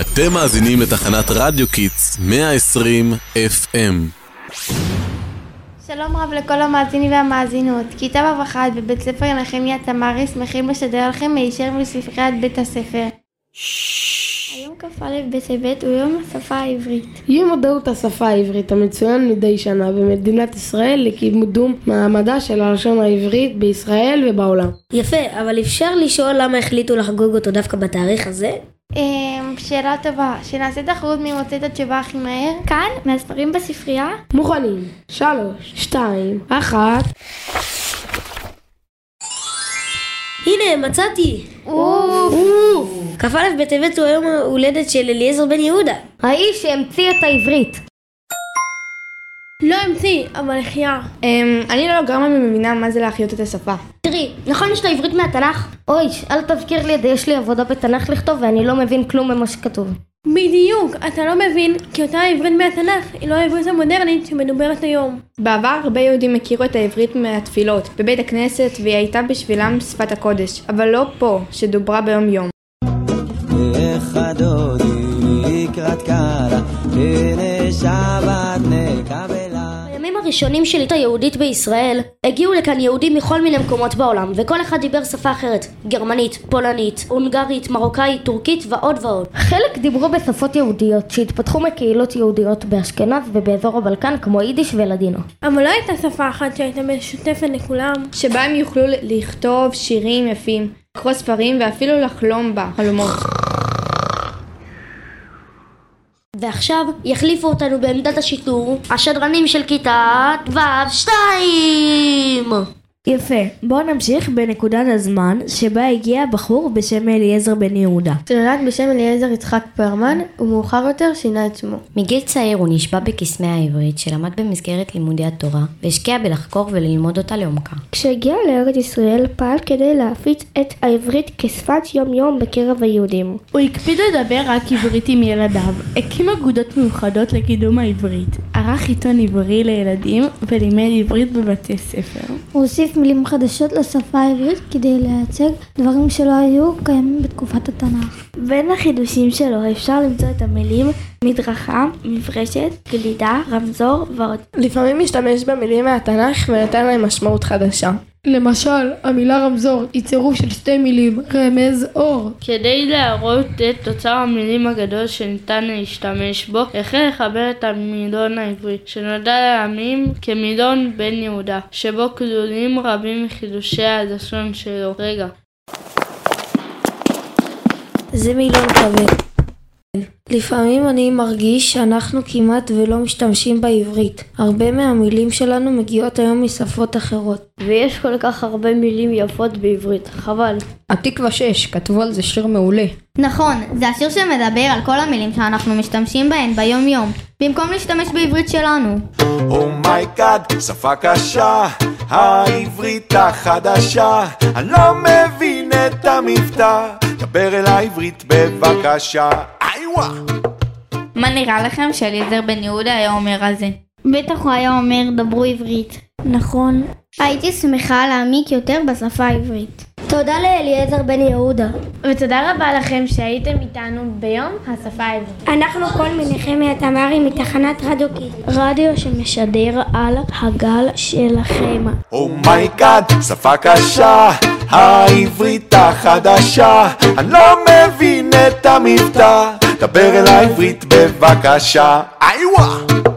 אתם מאזינים לתחנת רדיו קידס 120 FM. שלום רב לכל המאזינים והמאזינות. כיתה ו' אחת בבית ספר נחמיה תמרי שמחים לשדר לכם מישר מספריית בית הספר. היום כ"א בטבת הוא יום השפה העברית. יום מודעות השפה העברית המצוין מדי שנה במדינת ישראל לקידום מעמדה של הלשון העברית בישראל ובעולם. יפה, אבל אפשר לשאול למה החליטו לחגוג אותו דווקא בתאריך הזה? אמ, שאלה טובה, שנעשה תחרות מי מוצא את התשובה הכי מהר? כאן, מהספרים בספרייה? מוכנים. שלוש, שתיים, אחת. הנה, מצאתי! כ"א בטבת הוא היום ההולדת של אליעזר בן יהודה. האיש שהמציא את העברית. לא המציא, אבל החיה. אמ, אני לא לגמרי מבינה מה זה להחיות את השפה. תראי, נכון יש את העברית מהתנ"ך? אוי, אל תזכיר לי את זה, יש לי עבודה בתנ"ך לכתוב ואני לא מבין כלום ממה שכתוב. בדיוק, אתה לא מבין, כי אותה העברית מהתנ"ך היא לא העברית המודרנית שמדוברת היום. בעבר הרבה יהודים הכירו את העברית מהתפילות, בבית הכנסת, והיא הייתה בשבילם שפת הקודש, אבל לא פה, שדוברה ביום יום. לך דודי לקראת קלה, הנה הראשונים של עיתה יהודית בישראל, הגיעו לכאן יהודים מכל מיני מקומות בעולם, וכל אחד דיבר שפה אחרת. גרמנית, פולנית, הונגרית, מרוקאית, טורקית ועוד ועוד. חלק דיברו בשפות יהודיות שהתפתחו מקהילות יהודיות באשכנז ובאזור הבלקן כמו יידיש ולדינו. אבל לא הייתה שפה אחת שהייתה משותפת לכולם. שבה הם יוכלו לכתוב שירים יפים, לקרוא ספרים ואפילו לחלום בה חלומות. ועכשיו יחליפו אותנו בעמדת השיטור השדרנים של כיתה ו'2! יפה, בואו נמשיך בנקודת הזמן שבה הגיע בחור בשם אליעזר בן יהודה. שנולד בשם אליעזר יצחק פרמן, ומאוחר יותר שינה את שמו. מגיל צעיר הוא נשבע בקסמי העברית שלמד במסגרת לימודי התורה והשקיע בלחקור וללמוד אותה לעומקה. כשהגיע לארץ ישראל פעל כדי להפיץ את העברית כשפת יום יום בקרב היהודים. הוא הקפיד לדבר רק עברית עם ילדיו, הקים אגודות מיוחדות לקידום העברית, ערך עיתון עברי לילדים ולימד עברית בבתי ספר. הוא הוסיף מילים חדשות לשפה העברית כדי לייצג דברים שלא היו קיימים בתקופת התנ"ך. בין החידושים שלו אפשר למצוא את המילים מדרכה, מברשת, גלידה, רמזור ועוד. לפעמים משתמש במילים מהתנ"ך ונותן להם משמעות חדשה. למשל, המילה רמזור היא צירוף של שתי מילים, רמז אור. כדי להראות את אוצר המילים הגדול שניתן להשתמש בו, החל לחבר את המילון העברי, שנודע לימים כמילון בן יהודה, שבו כלולים רבים מחידושי הלשון שלו. רגע, זה מילון כבד. לפעמים אני מרגיש שאנחנו כמעט ולא משתמשים בעברית. הרבה מהמילים שלנו מגיעות היום משפות אחרות. ויש כל כך הרבה מילים יפות בעברית, חבל. התקווה 6, כתבו על זה שיר מעולה. נכון, זה השיר שמדבר על כל המילים שאנחנו משתמשים בהן ביום יום, במקום להשתמש בעברית שלנו. אומייגאד, oh שפה קשה, העברית החדשה, אני לא מבין את המבטא, דבר אל העברית בבקשה, איווה! מה נראה לכם שאליעזר בן יהודה היה אומר על זה? בטח הוא היה אומר דברו עברית. נכון. הייתי שמחה להעמיק יותר בשפה העברית. תודה לאליעזר בן יהודה. ותודה רבה לכם שהייתם איתנו ביום השפה העברית. אנחנו כל מנחמיה תמרי מתחנת רדיו קיט. רדיו שמשדר על הגל שלכם. אומייגאד, Oh שפה קשה, העברית החדשה, אני לא מבין את המבטא, דבר אל העברית בבקשה, איווה!